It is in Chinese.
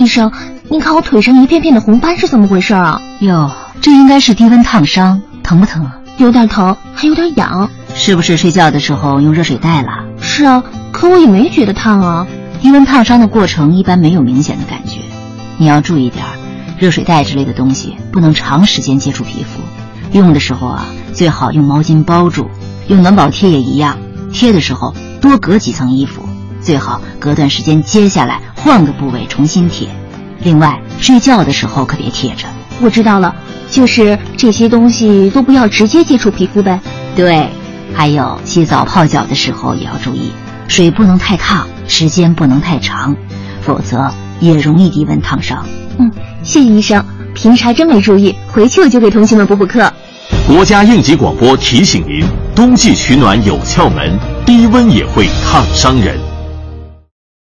医生，您看我腿上一片片的红斑是怎么回事啊？哟，这应该是低温烫伤，疼不疼啊？有点疼，还有点痒。是不是睡觉的时候用热水袋了？是啊，可我也没觉得烫啊。低温烫伤的过程一般没有明显的感觉，你要注意点儿，热水袋之类的东西不能长时间接触皮肤，用的时候啊最好用毛巾包住，用暖宝贴也一样，贴的时候多隔几层衣服，最好隔段时间揭下来换个部位重新贴。另外，睡觉的时候可别贴着。我知道了，就是这些东西都不要直接接触皮肤呗。对，还有洗澡泡脚的时候也要注意，水不能太烫。时间不能太长，否则也容易低温烫伤。嗯，谢谢医生，平时还真没注意，回去我就给同学们补补课。国家应急广播提醒您：冬季取暖有窍门，低温也会烫伤人。